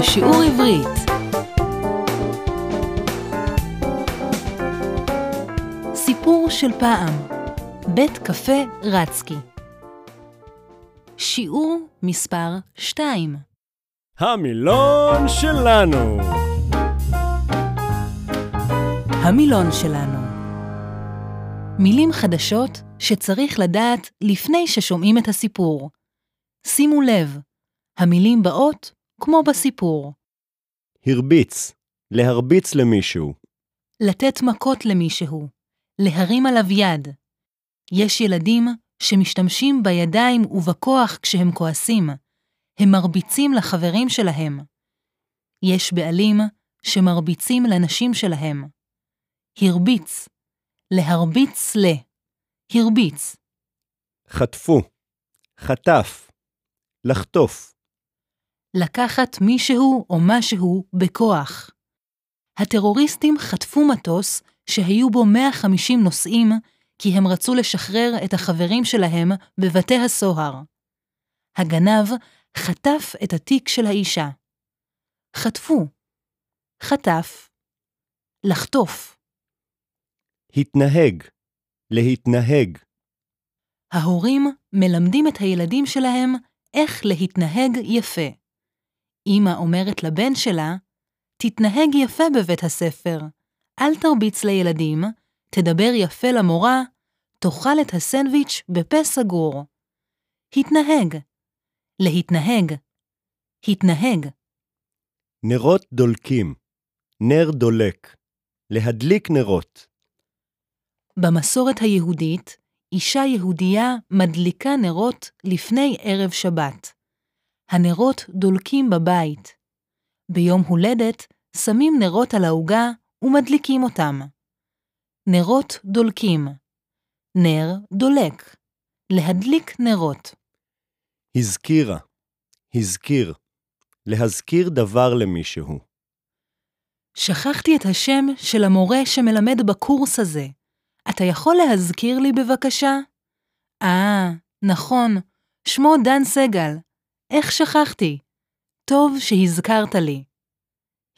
לשיעור עברית. סיפור של פעם, בית קפה רצקי. שיעור מספר 2 המילון שלנו. המילון שלנו מילים חדשות שצריך לדעת לפני ששומעים את הסיפור. שימו לב, המילים באות כמו בסיפור. הרביץ, להרביץ למישהו. לתת מכות למישהו, להרים עליו יד. יש ילדים שמשתמשים בידיים ובכוח כשהם כועסים. הם מרביצים לחברים שלהם. יש בעלים שמרביצים לנשים שלהם. הרביץ, להרביץ ל. הרביץ, חטפו, חטף, לחטוף. לקחת מישהו או משהו בכוח. הטרוריסטים חטפו מטוס שהיו בו 150 נוסעים כי הם רצו לשחרר את החברים שלהם בבתי הסוהר. הגנב חטף את התיק של האישה. חטפו, חטף, לחטוף. התנהג, להתנהג. ההורים מלמדים את הילדים שלהם איך להתנהג יפה. אמא אומרת לבן שלה, תתנהג יפה בבית הספר, אל תרביץ לילדים, תדבר יפה למורה, תאכל את הסנדוויץ' בפה סגור. התנהג. להתנהג. התנהג. נרות דולקים, נר דולק. להדליק נרות. במסורת היהודית, אישה יהודייה מדליקה נרות לפני ערב שבת. הנרות דולקים בבית. ביום הולדת שמים נרות על העוגה ומדליקים אותם. נרות דולקים. נר דולק. להדליק נרות. הזכירה, הזכיר. להזכיר דבר למישהו. שכחתי את השם של המורה שמלמד בקורס הזה. אתה יכול להזכיר לי בבקשה? אה, נכון, שמו דן סגל. איך שכחתי? טוב שהזכרת לי.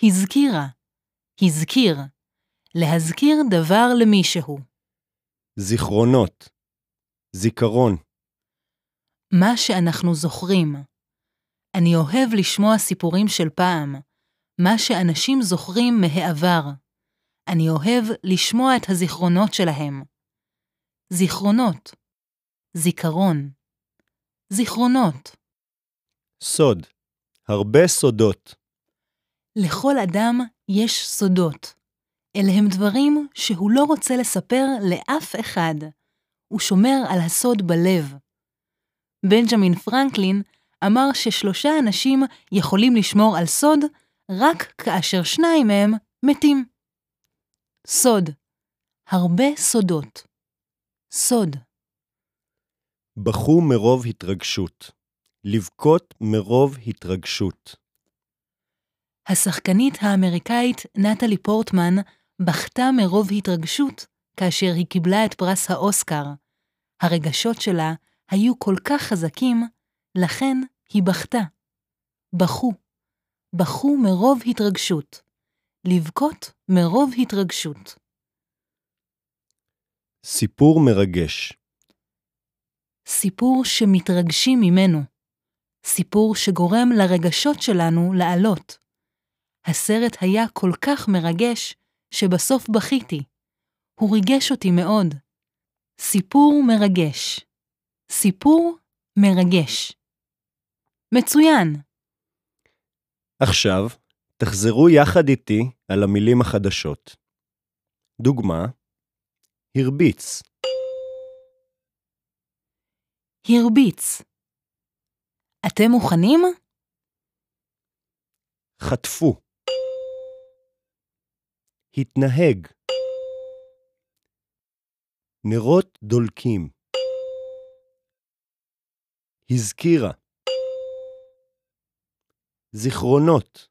הזכירה, הזכיר, להזכיר דבר למישהו. זיכרונות, זיכרון. מה שאנחנו זוכרים. אני אוהב לשמוע סיפורים של פעם, מה שאנשים זוכרים מהעבר. אני אוהב לשמוע את הזיכרונות שלהם. זיכרונות, זיכרון, זיכרונות. סוד, הרבה סודות. לכל אדם יש סודות. אלה הם דברים שהוא לא רוצה לספר לאף אחד. הוא שומר על הסוד בלב. בנג'מין פרנקלין אמר ששלושה אנשים יכולים לשמור על סוד רק כאשר שניים מהם מתים. סוד, הרבה סודות. סוד, בכו מרוב התרגשות. לבכות מרוב התרגשות. השחקנית האמריקאית נטלי פורטמן בכתה מרוב התרגשות כאשר היא קיבלה את פרס האוסקר. הרגשות שלה היו כל כך חזקים, לכן היא בכתה. בכו. בכו מרוב התרגשות. לבכות מרוב התרגשות. סיפור מרגש. סיפור שמתרגשים ממנו. סיפור שגורם לרגשות שלנו לעלות. הסרט היה כל כך מרגש, שבסוף בכיתי. הוא ריגש אותי מאוד. סיפור מרגש. סיפור מרגש. מצוין. עכשיו, תחזרו יחד איתי על המילים החדשות. דוגמה, הרביץ, הרביץ. אתם מוכנים? חטפו, התנהג, נרות דולקים, הזכירה, זיכרונות,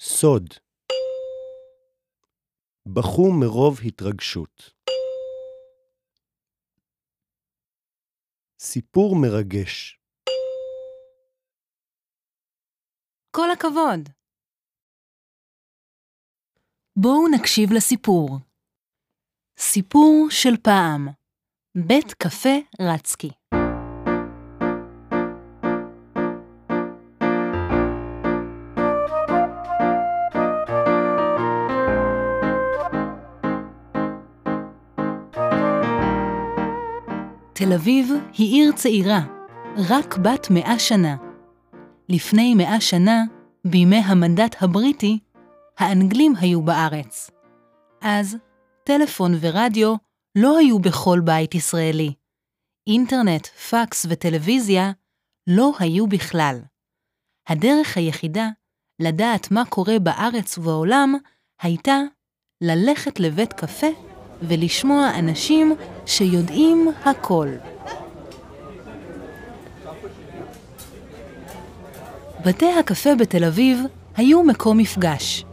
סוד, בכו מרוב התרגשות. סיפור מרגש. כל הכבוד. בואו נקשיב לסיפור. סיפור של פעם. בית קפה רצקי. תל אביב היא עיר צעירה, רק בת מאה שנה. לפני מאה שנה, בימי המנדט הבריטי, האנגלים היו בארץ. אז טלפון ורדיו לא היו בכל בית ישראלי. אינטרנט, פקס וטלוויזיה לא היו בכלל. הדרך היחידה לדעת מה קורה בארץ ובעולם הייתה ללכת לבית קפה ולשמוע אנשים שיודעים הכל. בתי הקפה בתל אביב היו מקום מפגש.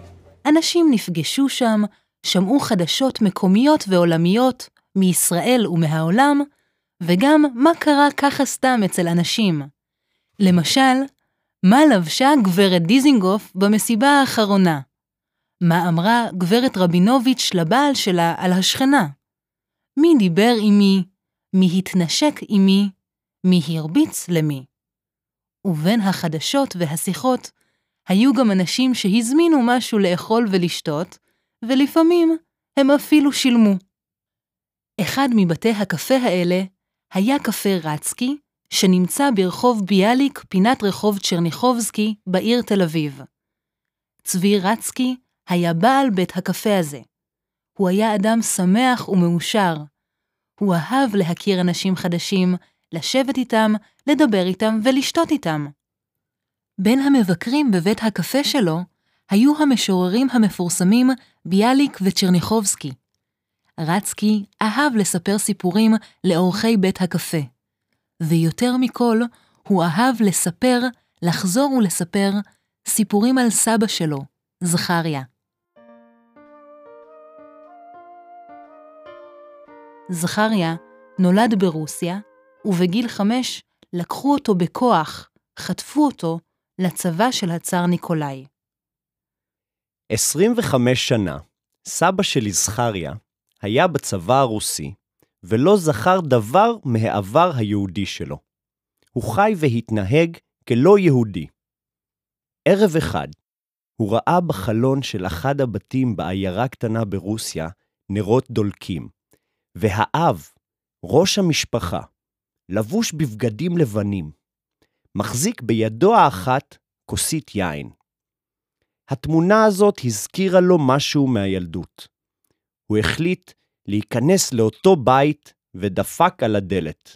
אנשים נפגשו שם, שמעו חדשות מקומיות ועולמיות מישראל ומהעולם, וגם מה קרה ככה סתם אצל אנשים. למשל, מה לבשה גברת דיזינגוף במסיבה האחרונה? מה אמרה גברת רבינוביץ' לבעל שלה על השכנה? מי דיבר עם מי? התנשק עם מי? מי הרביץ למי? ובין החדשות והשיחות, היו גם אנשים שהזמינו משהו לאכול ולשתות, ולפעמים הם אפילו שילמו. אחד מבתי הקפה האלה היה קפה רצקי, שנמצא ברחוב ביאליק, פינת רחוב צ'רניחובסקי, בעיר תל אביב. צבי רצקי היה בעל בית הקפה הזה. הוא היה אדם שמח ומאושר. הוא אהב להכיר אנשים חדשים, לשבת איתם, לדבר איתם ולשתות איתם. בין המבקרים בבית הקפה שלו היו המשוררים המפורסמים ביאליק וצ'רניחובסקי. רצקי אהב לספר סיפורים לאורחי בית הקפה, ויותר מכל, הוא אהב לספר, לחזור ולספר, סיפורים על סבא שלו, זכריה. זכריה נולד ברוסיה, ובגיל חמש לקחו אותו בכוח, חטפו אותו, לצבא של הצאר ניקולאי. 25 שנה, סבא שלי זכריה היה בצבא הרוסי, ולא זכר דבר מהעבר היהודי שלו. הוא חי והתנהג כלא יהודי. ערב אחד, הוא ראה בחלון של אחד הבתים בעיירה קטנה ברוסיה נרות דולקים, והאב, ראש המשפחה, לבוש בבגדים לבנים, מחזיק בידו האחת כוסית יין. התמונה הזאת הזכירה לו משהו מהילדות. הוא החליט להיכנס לאותו בית ודפק על הדלת.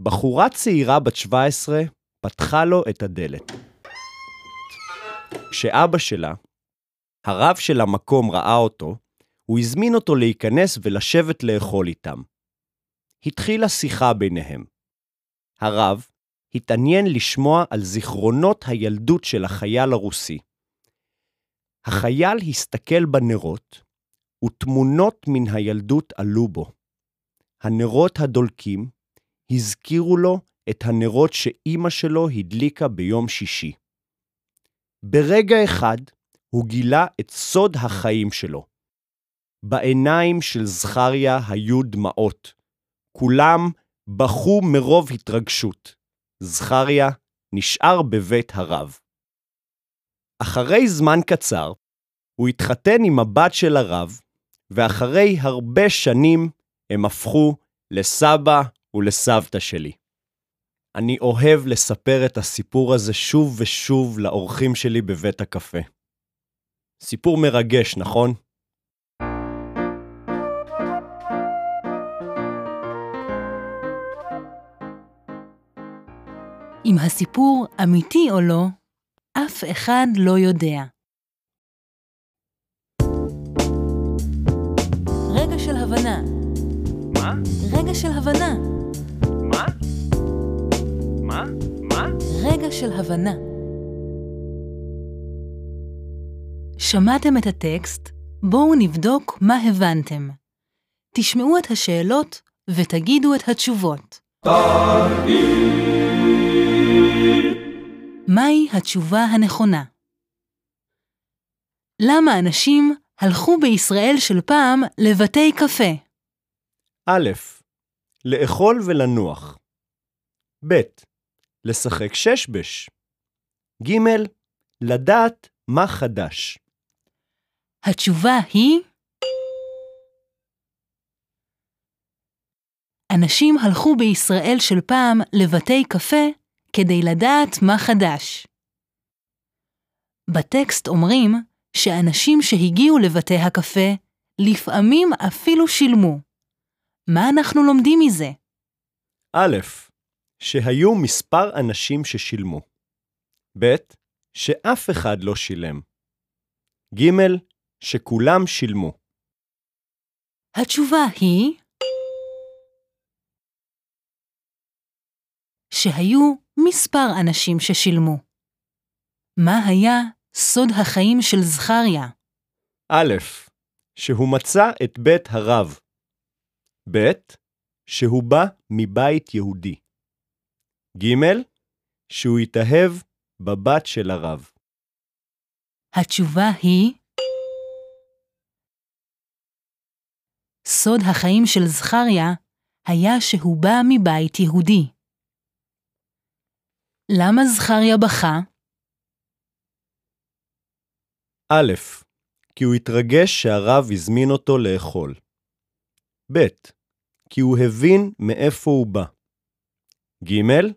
בחורה צעירה בת 17 פתחה לו את הדלת. כשאבא שלה, הרב של המקום ראה אותו, הוא הזמין אותו להיכנס ולשבת לאכול איתם. התחילה שיחה ביניהם. הרב התעניין לשמוע על זיכרונות הילדות של החייל הרוסי. החייל הסתכל בנרות, ותמונות מן הילדות עלו בו. הנרות הדולקים הזכירו לו את הנרות שאימא שלו הדליקה ביום שישי. ברגע אחד הוא גילה את סוד החיים שלו. בעיניים של זכריה היו דמעות. כולם בכו מרוב התרגשות. זכריה נשאר בבית הרב. אחרי זמן קצר, הוא התחתן עם הבת של הרב, ואחרי הרבה שנים הם הפכו לסבא ולסבתא שלי. אני אוהב לספר את הסיפור הזה שוב ושוב לאורחים שלי בבית הקפה. סיפור מרגש, נכון? אם הסיפור אמיתי או לא, אף אחד לא יודע. רגע של הבנה. מה? רגע של הבנה. מה? מה? מה? רגע של הבנה. שמעתם את הטקסט? בואו נבדוק מה הבנתם. תשמעו את השאלות ותגידו את התשובות. מהי התשובה הנכונה? למה אנשים הלכו בישראל של פעם לבתי קפה? א', לאכול ולנוח. ב', לשחק ששבש. ג', לדעת מה חדש. התשובה היא... אנשים הלכו בישראל של פעם לבתי קפה כדי לדעת מה חדש. בטקסט אומרים שאנשים שהגיעו לבתי הקפה לפעמים אפילו שילמו. מה אנחנו לומדים מזה? א', שהיו מספר אנשים ששילמו. ב', שאף אחד לא שילם. ג', שכולם שילמו. התשובה היא שהיו מספר אנשים ששילמו. מה היה סוד החיים של זכריה? א', שהוא מצא את בית הרב. ב', שהוא בא מבית יהודי. ג', שהוא התאהב בבת של הרב. התשובה היא סוד החיים של זכריה היה שהוא בא מבית יהודי. למה זכריה בכה? א', כי הוא התרגש שהרב הזמין אותו לאכול. ב', כי הוא הבין מאיפה הוא בא. ג',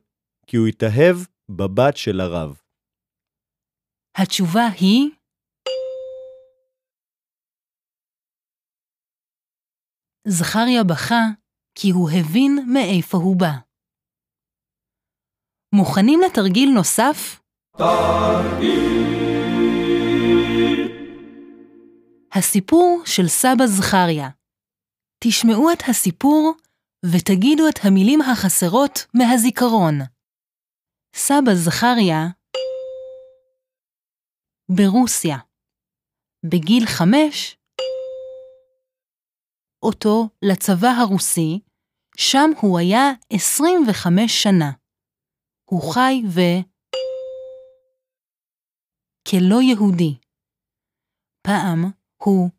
כי הוא התאהב בבת של הרב. התשובה היא זכריה בכה כי הוא הבין מאיפה הוא בא. מוכנים לתרגיל נוסף? הסיפור של סבא זכריה. תשמעו את הסיפור ותגידו את המילים החסרות מהזיכרון. סבא זכריה ברוסיה. בגיל חמש אותו לצבא הרוסי, שם הוא היה 25 שנה. הוא חי ו... כלא יהודי. פעם הוא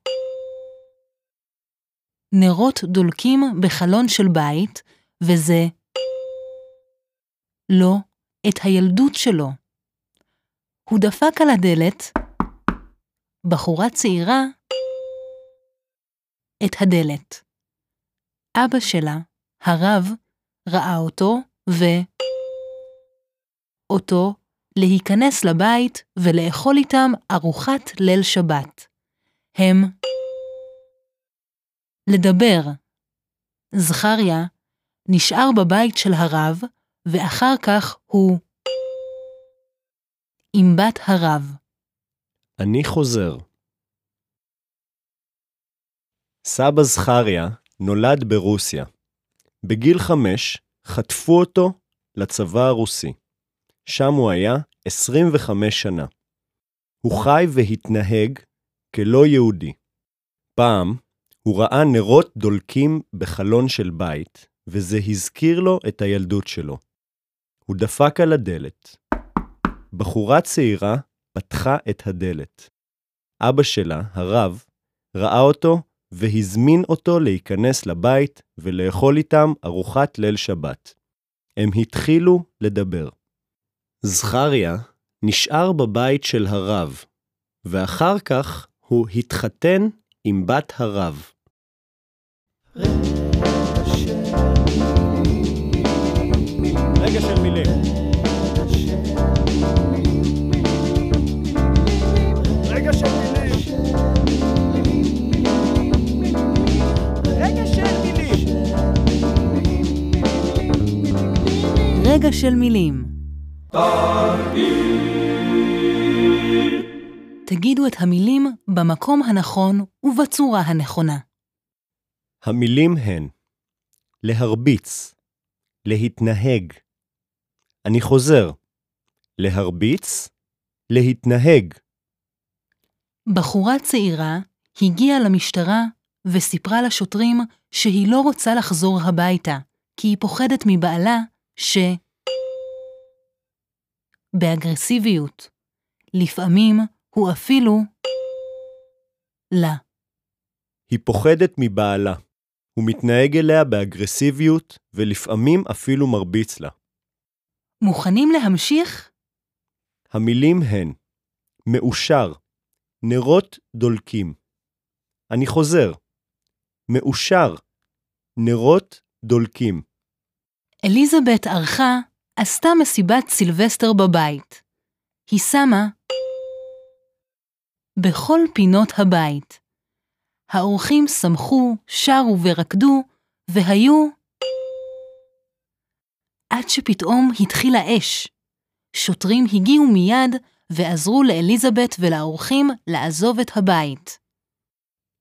נרות דולקים בחלון של בית, וזה לא את הילדות שלו. הוא דפק על הדלת, בחורה צעירה, את הדלת. אבא שלה, הרב, ראה אותו ו... אותו להיכנס לבית ולאכול איתם ארוחת ליל שבת. הם לדבר. זכריה נשאר בבית של הרב, ואחר כך הוא עם בת הרב. אני חוזר. סבא זכריה נולד ברוסיה. בגיל חמש חטפו אותו לצבא הרוסי. שם הוא היה 25 שנה. הוא חי והתנהג כלא יהודי. פעם הוא ראה נרות דולקים בחלון של בית, וזה הזכיר לו את הילדות שלו. הוא דפק על הדלת. בחורה צעירה פתחה את הדלת. אבא שלה, הרב, ראה אותו והזמין אותו להיכנס לבית ולאכול איתם ארוחת ליל שבת. הם התחילו לדבר. זכריה נשאר בבית של הרב, ואחר כך הוא התחתן עם בת הרב. רגע של מילים. רגע של מילים. רגע של מילים. רגע של מילים. תגידו את המילים במקום הנכון ובצורה הנכונה. המילים הן להרביץ, להתנהג. אני חוזר, להרביץ, להתנהג. בחורה צעירה הגיעה למשטרה וסיפרה לשוטרים שהיא לא רוצה לחזור הביתה, כי היא פוחדת מבעלה ש... באגרסיביות. לפעמים הוא אפילו לה. היא פוחדת מבעלה. הוא מתנהג אליה באגרסיביות, ולפעמים אפילו מרביץ לה. מוכנים להמשיך? המילים הן מאושר, נרות דולקים. אני חוזר, מאושר, נרות דולקים. אליזבת ערכה עשתה מסיבת סילבסטר בבית. היא שמה בכל פינות הבית. האורחים שמחו, שרו ורקדו, והיו... עד שפתאום התחילה אש. שוטרים הגיעו מיד ועזרו לאליזבת ולאורחים לעזוב את הבית.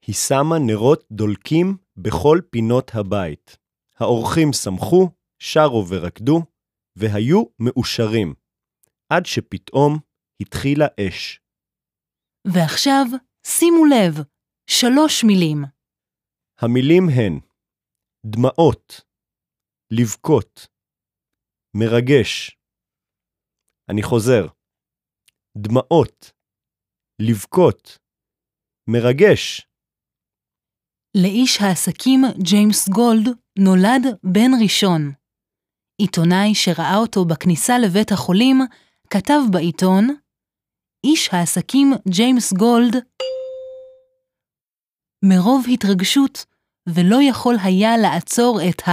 היא שמה נרות דולקים בכל פינות הבית. האורחים שמחו, שרו ורקדו, והיו מאושרים, עד שפתאום התחילה אש. ועכשיו, שימו לב, שלוש מילים. המילים הן דמעות, לבכות, מרגש. אני חוזר, דמעות, לבכות, מרגש. לאיש העסקים ג'יימס גולד נולד בן ראשון. עיתונאי שראה אותו בכניסה לבית החולים כתב בעיתון, איש העסקים ג'יימס גולד מרוב התרגשות ולא יכול היה לעצור את ה...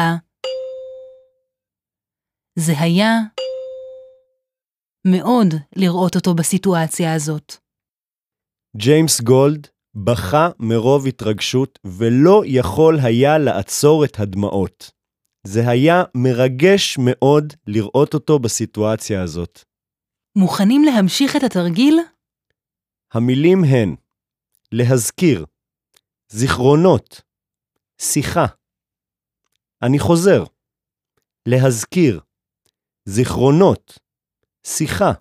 זה היה מאוד לראות אותו בסיטואציה הזאת. ג'יימס גולד בכה מרוב התרגשות ולא יכול היה לעצור את הדמעות. זה היה מרגש מאוד לראות אותו בסיטואציה הזאת. מוכנים להמשיך את התרגיל? המילים הן להזכיר, זיכרונות, שיחה. אני חוזר, להזכיר, זיכרונות, שיחה.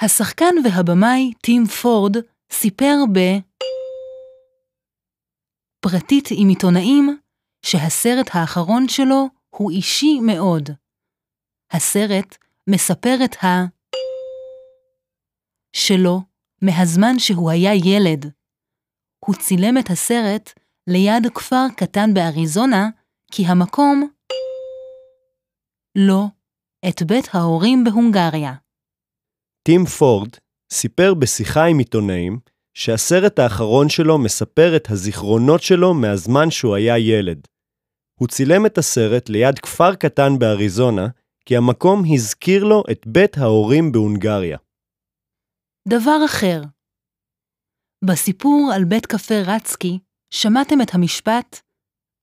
השחקן והבמאי טים פורד סיפר ב... פרטית עם עיתונאים שהסרט האחרון שלו הוא אישי מאוד. הסרט מספר את ה... שלו מהזמן שהוא היה ילד. הוא צילם את הסרט ליד כפר קטן באריזונה, כי המקום לא את בית ההורים בהונגריה. טים פורד סיפר בשיחה עם עיתונאים שהסרט האחרון שלו מספר את הזיכרונות שלו מהזמן שהוא היה ילד. הוא צילם את הסרט ליד כפר קטן באריזונה, כי המקום הזכיר לו את בית ההורים בהונגריה. דבר אחר, בסיפור על בית קפה רצקי, שמעתם את המשפט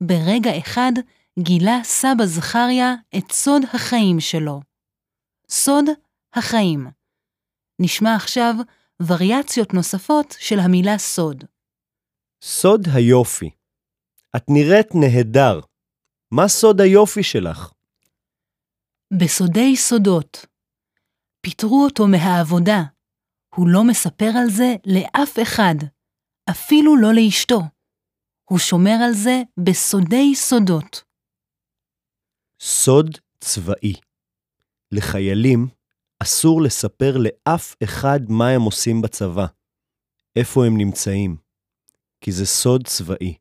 ברגע אחד גילה סבא זכריה את סוד החיים שלו. סוד החיים. נשמע עכשיו וריאציות נוספות של המילה סוד. סוד היופי. את נראית נהדר. מה סוד היופי שלך? בסודי סודות. פיטרו אותו מהעבודה. הוא לא מספר על זה לאף אחד, אפילו לא לאשתו. הוא שומר על זה בסודי סודות. סוד צבאי. לחיילים אסור לספר לאף אחד מה הם עושים בצבא, איפה הם נמצאים, כי זה סוד צבאי.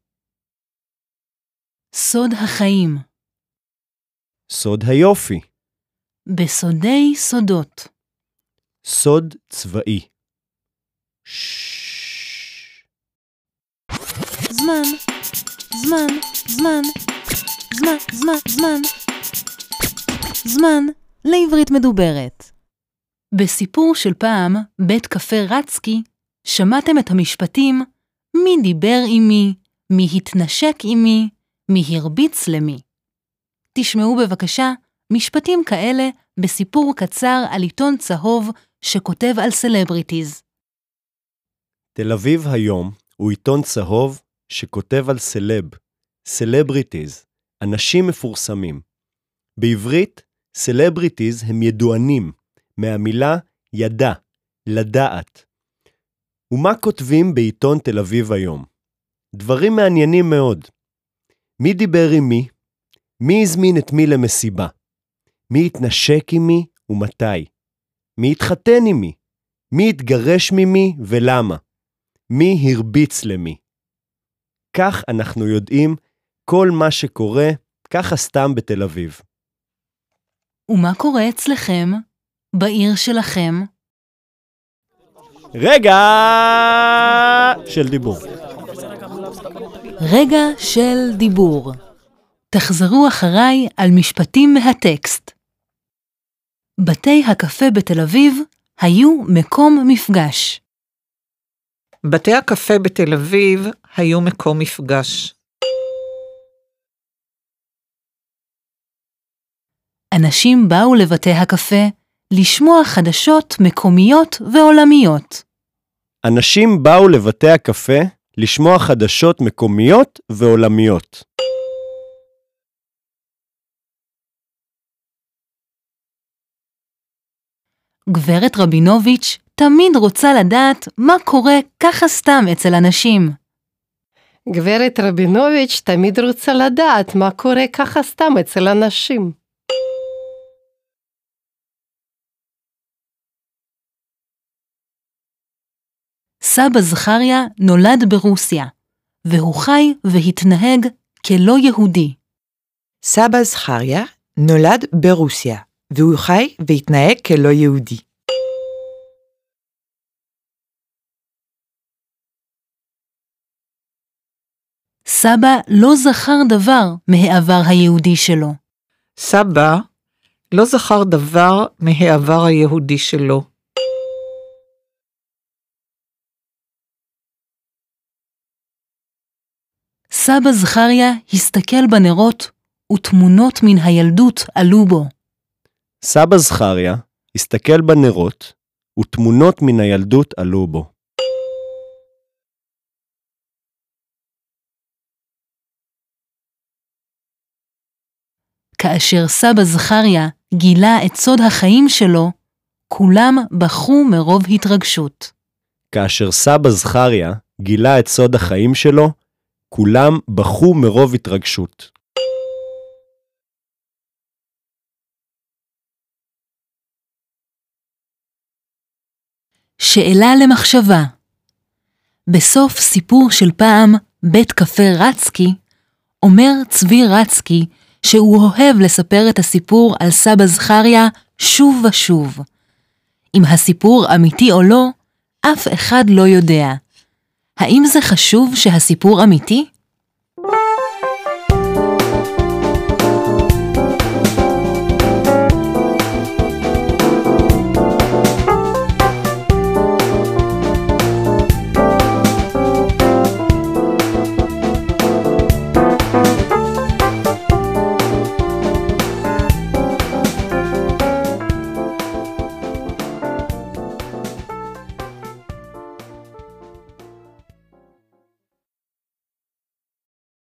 סוד החיים. סוד היופי. בסודי סודות. סוד צבאי. זמן, זמן, זמן, זמן, זמן, זמן. זמן לעברית מדוברת. בסיפור של פעם, בית קפה רצקי, שמעתם את המשפטים מי דיבר עם מי, התנשק עם מי, מי הרביץ למי. תשמעו בבקשה משפטים כאלה בסיפור קצר על עיתון צהוב שכותב על סלבריטיז. תל אביב היום הוא עיתון צהוב שכותב על סלב, celebrities, אנשים מפורסמים. בעברית, celebrities הם ידוענים, מהמילה ידע, לדעת. ומה כותבים בעיתון תל אביב היום? דברים מעניינים מאוד. מי דיבר עם מי? מי הזמין את מי למסיבה? מי התנשק עם מי ומתי? מי התחתן עם מי? מי התגרש ממי ולמה? מי הרביץ למי? כך אנחנו יודעים כל מה שקורה ככה סתם בתל אביב. ומה קורה אצלכם? בעיר שלכם? רגע של דיבור. רגע של דיבור. תחזרו אחריי על משפטים מהטקסט. בתי הקפה בתל אביב היו מקום מפגש. בתי הקפה בתל אביב היו מקום מפגש. אנשים באו לבתי הקפה לשמוע חדשות מקומיות ועולמיות. אנשים באו לבתי הקפה לשמוע חדשות מקומיות ועולמיות. גברת רבינוביץ' תמיד רוצה לדעת מה קורה ככה סתם אצל אנשים. גברת רבינוביץ' תמיד רוצה לדעת מה קורה ככה סתם אצל אנשים. סבא זכריה נולד ברוסיה, והוא חי והתנהג כלא יהודי. סבא זכריה נולד ברוסיה, והוא חי והתנהג כלא יהודי. סבא לא זכר דבר מהעבר היהודי שלו. סבא לא זכר דבר מהעבר היהודי שלו. סבא זכריה הסתכל בנרות, ותמונות מן הילדות עלו בו. סבא זכריה הסתכל בנרות, ותמונות מן הילדות עלו בו. כאשר סבא זכריה גילה את סוד החיים שלו, כולם בכו מרוב התרגשות. כאשר סבא זכריה גילה את סוד החיים שלו, כולם בכו מרוב התרגשות. שאלה למחשבה בסוף סיפור של פעם, בית קפה רצקי, אומר צבי רצקי שהוא אוהב לספר את הסיפור על סבא זכריה שוב ושוב. אם הסיפור אמיתי או לא, אף אחד לא יודע. האם זה חשוב שהסיפור אמיתי?